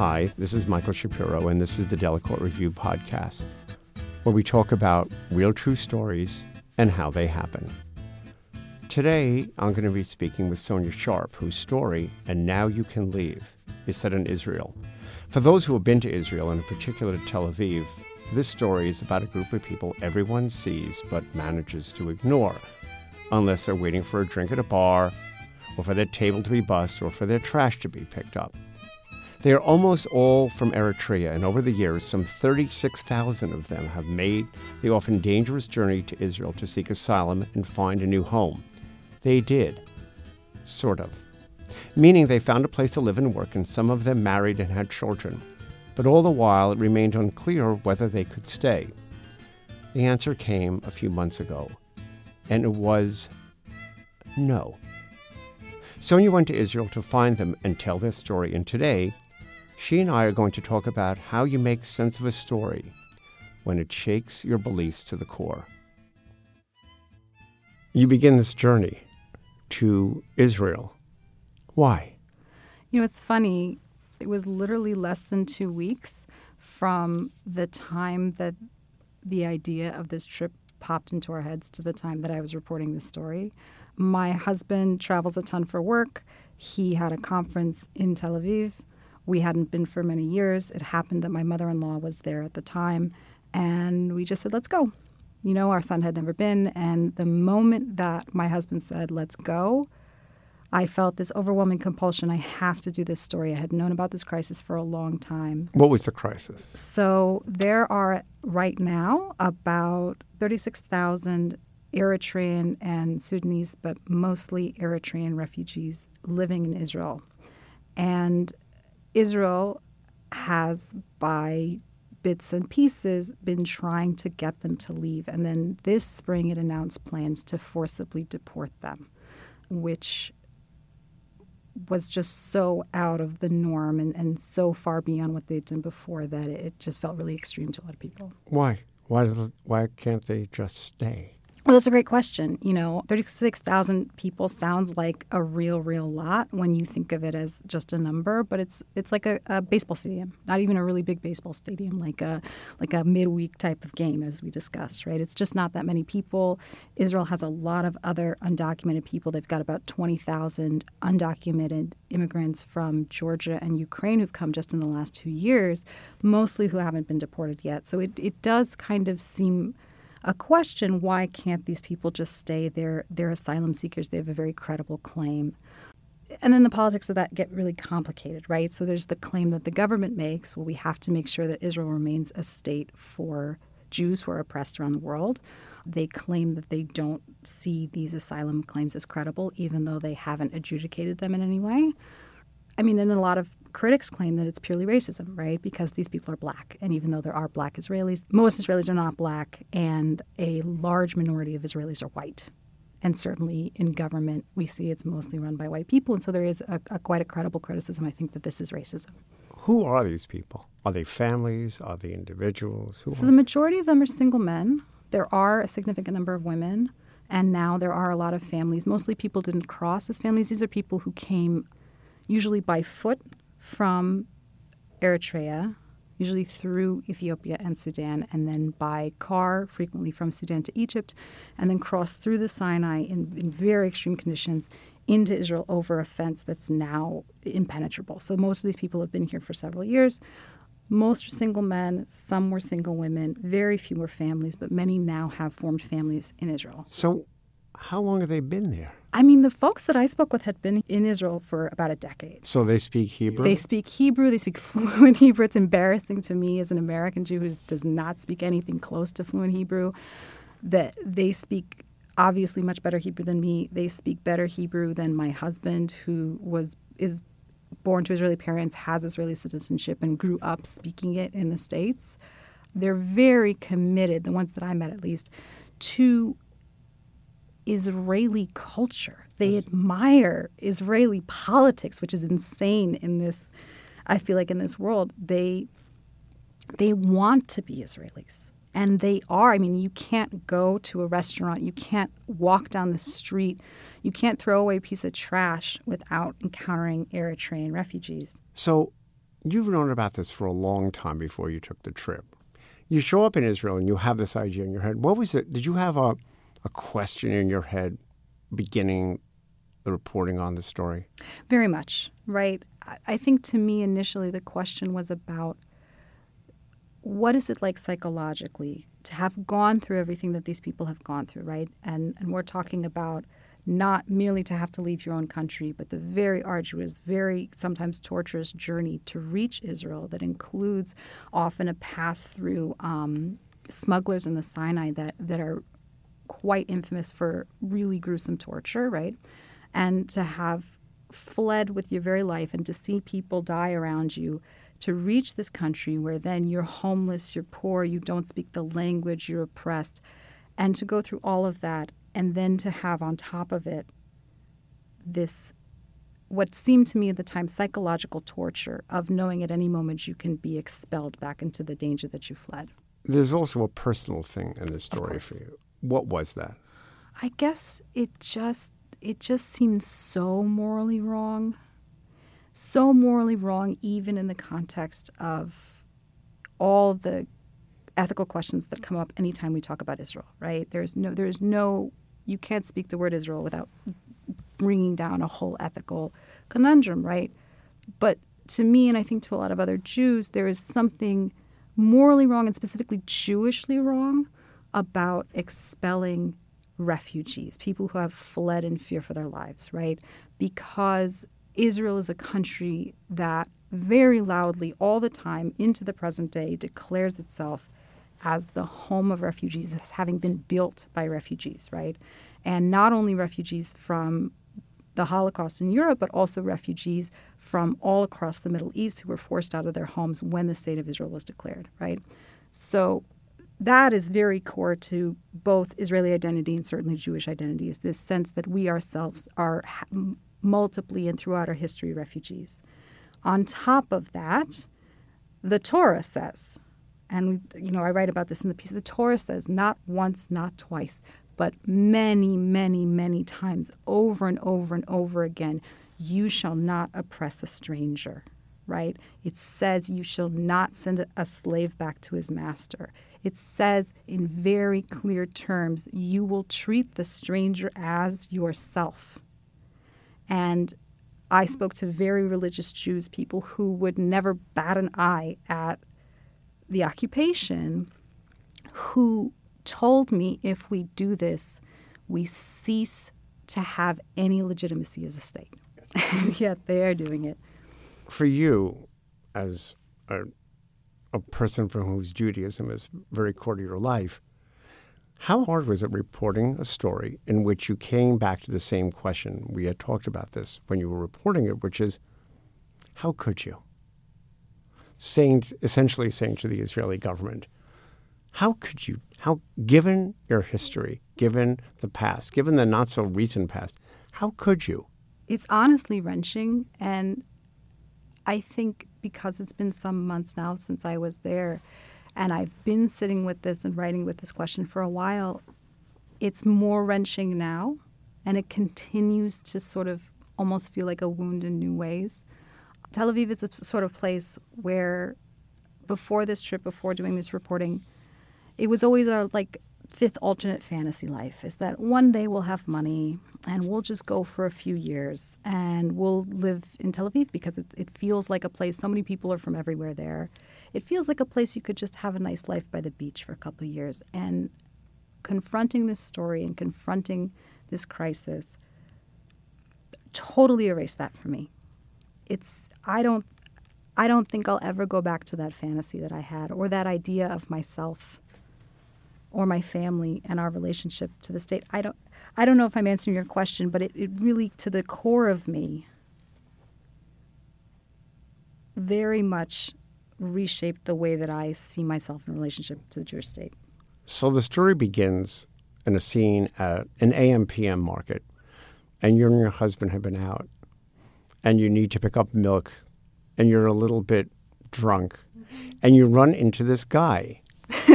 Hi, this is Michael Shapiro, and this is the Delacorte Review podcast, where we talk about real true stories and how they happen. Today, I'm going to be speaking with Sonja Sharp, whose story, And Now You Can Leave, is set in Israel. For those who have been to Israel, and in particular to Tel Aviv, this story is about a group of people everyone sees but manages to ignore, unless they're waiting for a drink at a bar, or for their table to be bussed, or for their trash to be picked up. They are almost all from Eritrea, and over the years, some 36,000 of them have made the often dangerous journey to Israel to seek asylum and find a new home. They did. Sort of. Meaning they found a place to live and work, and some of them married and had children. But all the while, it remained unclear whether they could stay. The answer came a few months ago, and it was no. Sonja went to Israel to find them and tell their story, and today she and I are going to talk about how you make sense of a story when it shakes your beliefs to the core. You begin this journey to Israel. Why? You know, it's funny. It was literally less than two weeks from the time that the idea of this trip popped into our heads to the time that I was reporting this story. My husband travels a ton for work. He had a conference in Tel Aviv. We hadn't been for many years. It happened that my mother in law was there at the time, and we just said, let's go. You know, our son had never been. And the moment that my husband said, let's go, I felt this overwhelming compulsion. I have to do this story. I had known about this crisis for a long time. What was the crisis? So there are right now about 36,000 Eritrean and Sudanese, but mostly Eritrean refugees living in Israel. And Israel has, by bits and pieces, been trying to get them to leave. And then this spring, it announced plans to forcibly deport them, which was just so out of the norm and, and so far beyond what they'd done before that it just felt really extreme to a lot of people. Why? Why, why can't they just stay? Well, that's a great question. You know, 36,000 people sounds like a real, real lot when you think of it as just a number, but it's it's like a, a, baseball stadium, not even a really big baseball stadium, like a like a midweek type of game, as we discussed, right? It's just not that many people. Israel has a lot of other undocumented people. They've got about 20,000 undocumented immigrants from Georgia and Ukraine who've come just in the last two years, mostly who haven't been deported yet. So it, it does kind of seem – a question why can't these people just stay? They're they're asylum seekers. They have a very credible claim. And then the politics of that get really complicated right? So there's the claim that the government makes well we have to make sure that israel remains a state for jews who are oppressed around the world. They claim that they don't see these asylum claims as credible even though they haven't adjudicated them in any way I mean, and a lot of critics claim that it's purely racism, right? Because these people are black. And even though there are black Israelis, most Israelis are not black, and a large minority of Israelis are white. And certainly in government, we see it's mostly run by white people. And so there is a, a quite a credible criticism, I think, that this is racism. Who are these people? Are they families? Are they individuals? Who so the majority of them are single men. There are a significant number of women. And now there are a lot of families. Mostly people didn't cross as families. These are people who came usually by foot from Eritrea, usually through Ethiopia and Sudan, and then by car, frequently from Sudan to Egypt, and then cross through the Sinai in, in very extreme conditions into Israel over a fence that's now impenetrable. So most of these people have been here for several years. Most are single men, some were single women, very few were families, but many now have formed families in Israel. So, how long have they been there? I mean, the folks that I spoke with had been in Israel for about a decade. So they speak Hebrew? They speak Hebrew. They speak fluent Hebrew. It's embarrassing to me as an American Jew who does not speak anything close to fluent Hebrew that they speak obviously much better Hebrew than me. They speak better Hebrew than my husband, who was is born to Israeli parents, has Israeli citizenship, and grew up speaking it in the States. They're very committed, the ones that I met at least, to Israeli culture. They yes. admire Israeli politics, which is insane in this. I feel like in this world, they they want to be Israelis, and they are. I mean, you can't go to a restaurant, you can't walk down the street, you can't throw away a piece of trash without encountering Eritrean refugees. So, you've known about this for a long time before you took the trip. You show up in Israel and you have this idea in your head. What was it? Did you have a, a question in your head beginning the reporting on the story? Very much, right? I think to me, initially, the question was about what is it like psychologically to have gone through everything that these people have gone through, right? And, and we're talking about not merely to have to leave your own country, but the very arduous, very sometimes torturous journey to reach Israel that includes often a path through um, smugglers in the Sinai that, that are quite infamous for really gruesome torture, right? And to have fled with your very life and to see people die around you to reach this country where then you're homeless, you're poor, you don't speak the language, you're oppressed, and to go through all of that and then to have on top of it this what seemed to me at the time psychological torture of knowing at any moment you can be expelled back into the danger that you fled. There's also a personal thing in this story for you. What was that? I guess it just it just seemed so morally wrong. So morally wrong even in the context of all the ethical questions that come up anytime we talk about Israel, right? There's no there's no you can't speak the word Israel without bringing down a whole ethical conundrum, right? But to me, and I think to a lot of other Jews, there is something morally wrong and specifically Jewishly wrong about expelling refugees, people who have fled in fear for their lives, right? Because Israel is a country that very loudly, all the time, into the present day, declares itself as the home of refugees, as having been built by refugees, right? And not only refugees from the Holocaust in Europe, but also refugees from all across the Middle East who were forced out of their homes when the state of Israel was declared, right? So that is very core to both Israeli identity and certainly Jewish identity is this sense that we ourselves are multiply and throughout our history refugees. On top of that, the Torah says and you know I write about this in the piece. The Torah says not once, not twice, but many, many, many times, over and over and over again, you shall not oppress a stranger. Right? It says you shall not send a slave back to his master. It says in very clear terms, you will treat the stranger as yourself. And I spoke to very religious Jews, people who would never bat an eye at the occupation who told me if we do this, we cease to have any legitimacy as a state. And yet they are doing it. For you, as a, a person for whose Judaism is very core to your life, how hard was it reporting a story in which you came back to the same question? We had talked about this when you were reporting it, which is how could you? saying, essentially saying to the Israeli government, how could you, how, given your history, given the past, given the not so recent past, how could you? It's honestly wrenching. And I think because it's been some months now since I was there, and I've been sitting with this and writing with this question for a while, it's more wrenching now. And it continues to sort of almost feel like a wound in new ways. Tel Aviv is a sort of place where, before this trip, before doing this reporting, it was always a like fifth alternate fantasy life is that one day we'll have money and we'll just go for a few years and we'll live in Tel Aviv because it, it feels like a place, so many people are from everywhere there. It feels like a place you could just have a nice life by the beach for a couple of years. And confronting this story and confronting this crisis totally erased that for me. It's I don't I don't think I'll ever go back to that fantasy that I had or that idea of myself or my family and our relationship to the state. I don't I don't know if I'm answering your question, but it, it really to the core of me very much reshaped the way that I see myself in relationship to the Jewish state. So the story begins in a scene at an AM PM market, and you and your husband have been out, and you need to pick up milk and you're a little bit drunk and you run into this guy.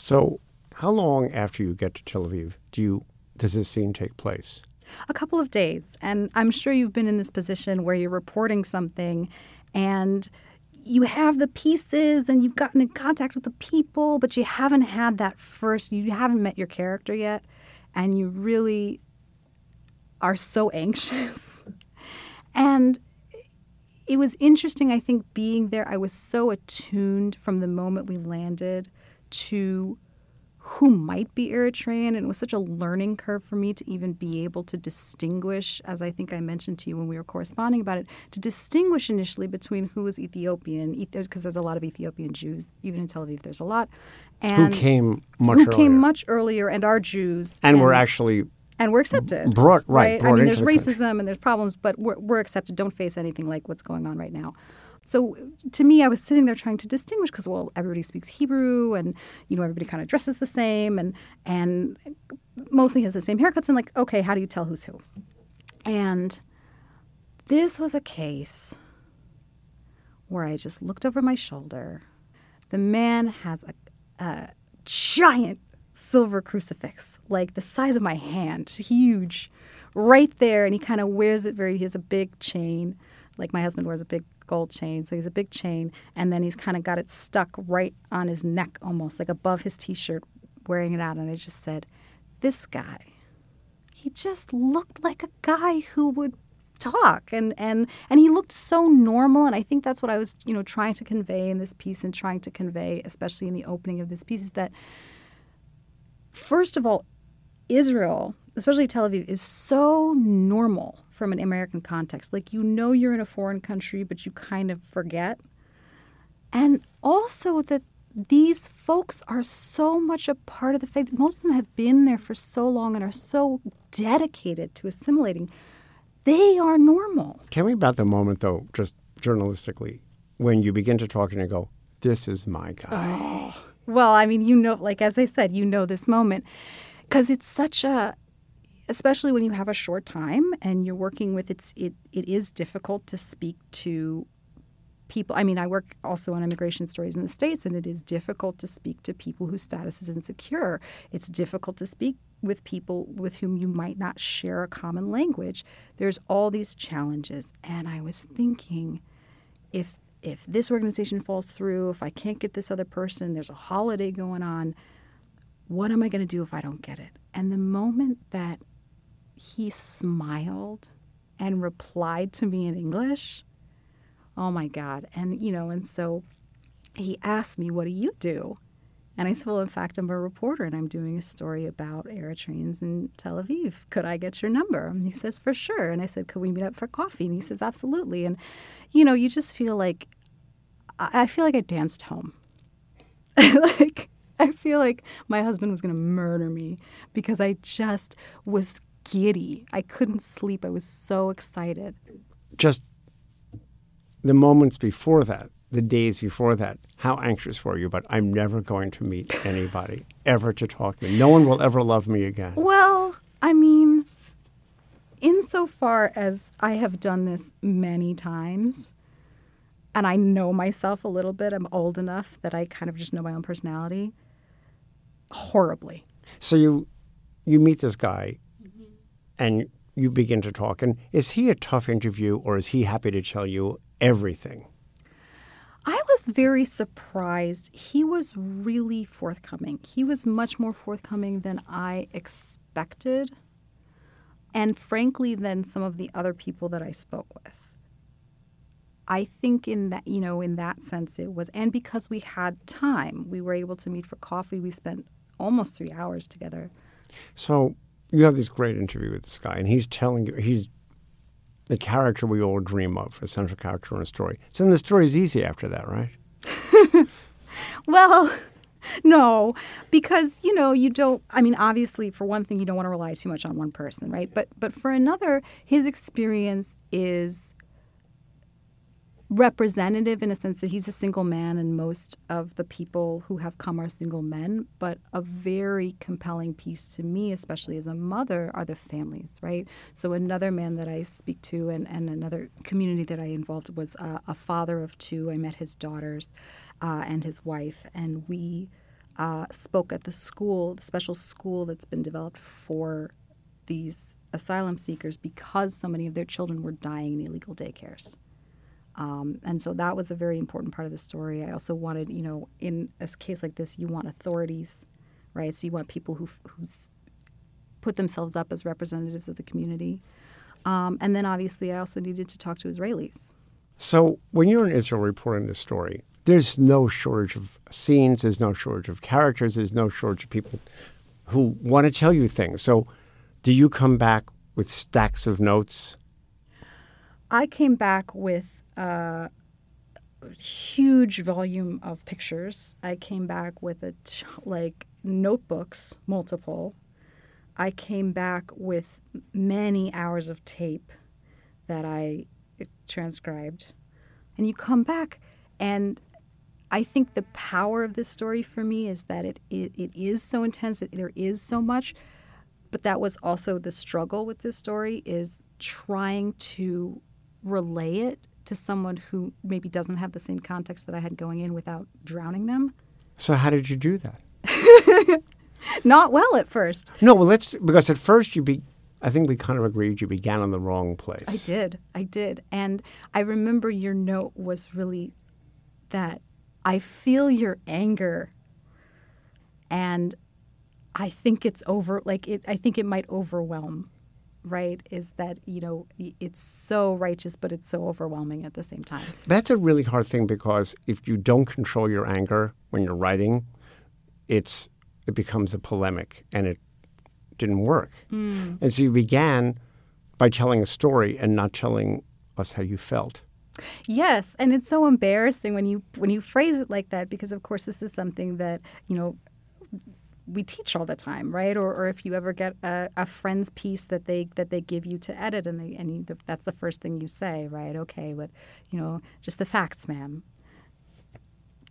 so, how long after you get to Tel Aviv do you does this scene take place? A couple of days. And I'm sure you've been in this position where you're reporting something and you have the pieces and you've gotten in contact with the people, but you haven't had that first, you haven't met your character yet, and you really are so anxious. and it was interesting, I think, being there. I was so attuned from the moment we landed to who might be Eritrean. And it was such a learning curve for me to even be able to distinguish, as I think I mentioned to you when we were corresponding about it, to distinguish initially between who was Ethiopian, because there's a lot of Ethiopian Jews, even in Tel Aviv, there's a lot. And who came much who earlier. came much earlier and are Jews. And, and were actually and we're accepted. Brought right. right? I mean, there's the racism country. and there's problems, but we're, we're accepted. Don't face anything like what's going on right now. So to me, I was sitting there trying to distinguish because well, everybody speaks Hebrew, and you know everybody kind of dresses the same, and and mostly has the same haircuts, and like okay, how do you tell who's who? And this was a case where I just looked over my shoulder. The man has a, a giant silver crucifix, like the size of my hand, huge, right there, and he kind of wears it very. He has a big chain, like my husband wears a big gold chain. So he's a big chain, and then he's kind of got it stuck right on his neck, almost like above his t-shirt, wearing it out. And I just said, "This guy, he just looked like a guy who would." talk and and and he looked so normal and i think that's what i was you know trying to convey in this piece and trying to convey especially in the opening of this piece is that first of all israel especially tel aviv is so normal from an American context. Like you know you're in a foreign country, but you kind of forget. And also that these folks are so much a part of the faith. Most of them have been there for so long and are so dedicated to assimilating. They are normal. Tell me about the moment, though, just journalistically, when you begin to talk and you go, "This is my guy." Oh. Well, I mean, you know, like as I said, you know this moment because it's such a especially when you have a short time and you're working with it's it, it is difficult to speak to people. I mean i work also on immigration stories in the states and it is difficult to speak to people whose status is insecure. It's difficult to speak with people with whom you might not share a common language. There's all these challenges. And i was thinking if if this organization falls through if i can't get this other person there's a holiday going on what am i going to do if i don't get it and the moment that he smiled and replied to me in English. Oh my God. And, you know, and so he asked me, What do you do? And I said, Well, in fact, I'm a reporter and I'm doing a story about Eritreans in Tel Aviv. Could I get your number? And he says, For sure. And I said, Could we meet up for coffee? And he says, Absolutely. And, you know, you just feel like, I feel like I danced home. like, I feel like my husband was going to murder me because I just was giddy. I couldn't sleep. I was so excited. Just the moments before that, the days before that, how anxious were you? But I'm never going to meet anybody, ever to talk to me. No one will ever love me again. Well, I mean, insofar as I have done this many times, and I know myself a little bit, I'm old enough that I kind of just know my own personality horribly. So you you meet this guy and you begin to talk. And is he a tough interview or is he happy to tell you everything? I was very surprised. He was really forthcoming. He was much more forthcoming than I expected, and frankly, than some of the other people that I spoke with. I think in that, you know, in that sense, it was, and because we had time, we were able to meet for coffee. We spent almost three hours together. So you have this great interview with this guy, and he's telling you he's the character we all dream of, a central character in a story. So then the story is easy after that, right? well, no, because you know you don't. I mean, obviously, for one thing, you don't want to rely too much on one person, right? But but for another, his experience is representative in a sense that he's a single man and most of the people who have come are single men but a very compelling piece to me especially as a mother are the families right? So another man that i speak to and, and another community that i involved was a father of two. I met his daughters uh, and his wife and we uh, spoke at the school the special school that's been developed for these asylum seekers because so many of their children were dying in illegal daycares Um, and so that was a very important part of the story. I also wanted, you know, in a case like this, you want authorities, right? So you want people who who's put themselves up as representatives of the community. Um, and then obviously, I also needed to talk to Israelis. So when you're in Israel reporting this story, there's no shortage of scenes, there's no shortage of characters, there's no shortage of people who want to tell you things. So do you come back with stacks of notes? I came back with a huge volume of pictures. I came back with a t- like notebooks, multiple. I came back with many hours of tape that I transcribed. And you come back and I think the power of this story for me is that it, it, it is so intense, that there is so much, but that was also the struggle with this story is trying to relay it to someone who maybe doesn't have the same context that I had going in without drowning them. So how did you do that? Not well at first. No, well let's because at first you be I think we kind of agreed you began in the wrong place. I did. I did. And I remember your note was really that I feel your anger and I think it's over like it I think it might overwhelm right is that you know it's so righteous but it's so overwhelming at the same time. That's a really hard thing because if you don't control your anger when you're writing it's it becomes a polemic and it didn't work. Mm. and so you began by telling a story and not telling us how you felt. Yes, and it's so embarrassing when you when you phrase it like that because of course this is something that, you know, we teach all the time, right? Or, or if you ever get a, a friend's piece that they that they give you to edit, and they and you, that's the first thing you say, right? Okay, but you know, just the facts, ma'am.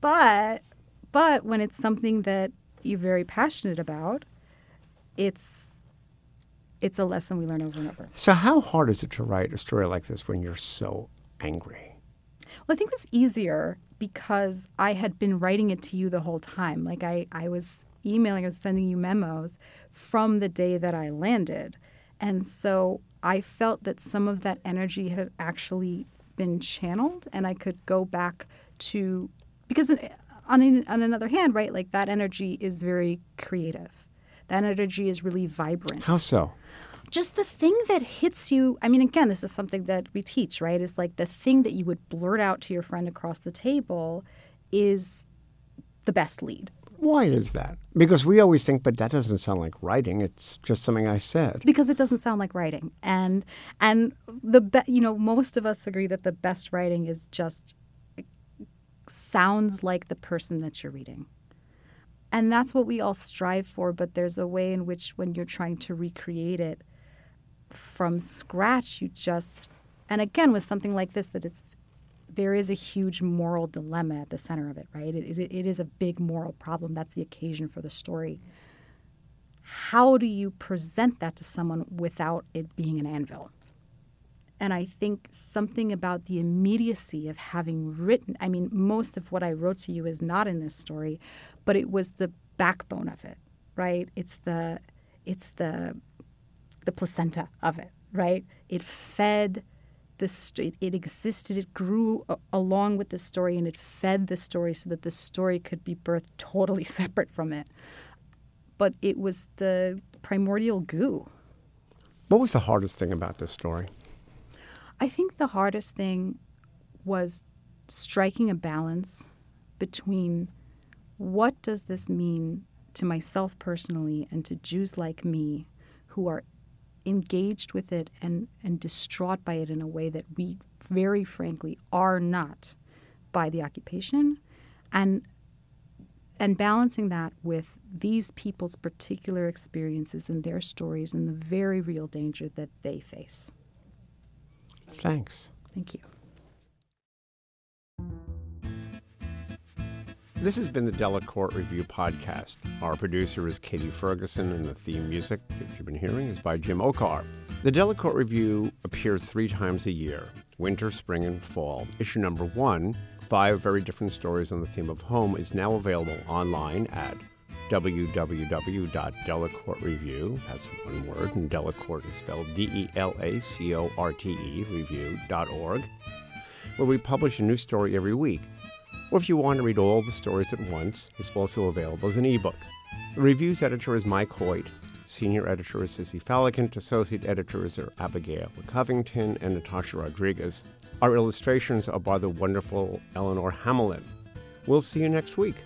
But but when it's something that you're very passionate about, it's it's a lesson we learn over and over. So how hard is it to write a story like this when you're so angry? Well, I think it was easier because I had been writing it to you the whole time. Like I, I was emailing, I was sending you memos from the day that I landed. And so I felt that some of that energy had actually been channeled and I could go back to because on on another hand, right, like that energy is very creative. That energy is really vibrant. How so? Just the thing that hits you i mean again this is something that we teach right? It's like the thing that you would blurt out to your friend across the table is the best lead. Why is that? Because we always think but that doesn't sound like writing. It's just something i said. Because it doesn't sound like writing. And and the be- you know most of us agree that the best writing is just sounds like the person that you're reading. And that's what we all strive for but there's a way in which when you're trying to recreate it from scratch you just and again with something like this that it's there is a huge moral dilemma at the center of it right? It, it, it is a big moral problem. That's the occasion for the story. How do you present that to someone without it being an anvil? And i think something about the immediacy of having written i mean most of what i wrote to you is not in this story but it was the backbone of it right? It's the it's the the placenta of it, right? It fed the st- it, existed, it grew a- along with the story, and it fed the story so that the story could be birthed totally separate from it. But it was the primordial goo. What was the hardest thing about this story? I think the hardest thing was striking a balance between what does this mean to myself personally and to Jews like me who are engaged with it and, and distraught by it in a way that we very frankly are not by the occupation and and balancing that with these people's particular experiences and their stories and the very real danger that they face. Thanks. Thank you. This has been the Delacorte Review Podcast. Our producer is Katie Ferguson, and the theme music that you've been hearing is by Jim Okar. The Delacorte Review appears three times a year winter, spring, and fall. Issue number one, five very different stories on the theme of home, is now available online at www.delacorte.review, that's one word, and Delacorte is spelled D E L A C O R T E, review.org. where we publish a new story every week. Or if you want to read all the stories at once, it's also available as an ebook. The review's editor is Mike Hoyt. Senior editor is Sissy Falicant. Associate editors are Abigail Covington and Natasha Rodriguez. Our illustrations are by the wonderful Eleanor Hamlin. We'll see you next week.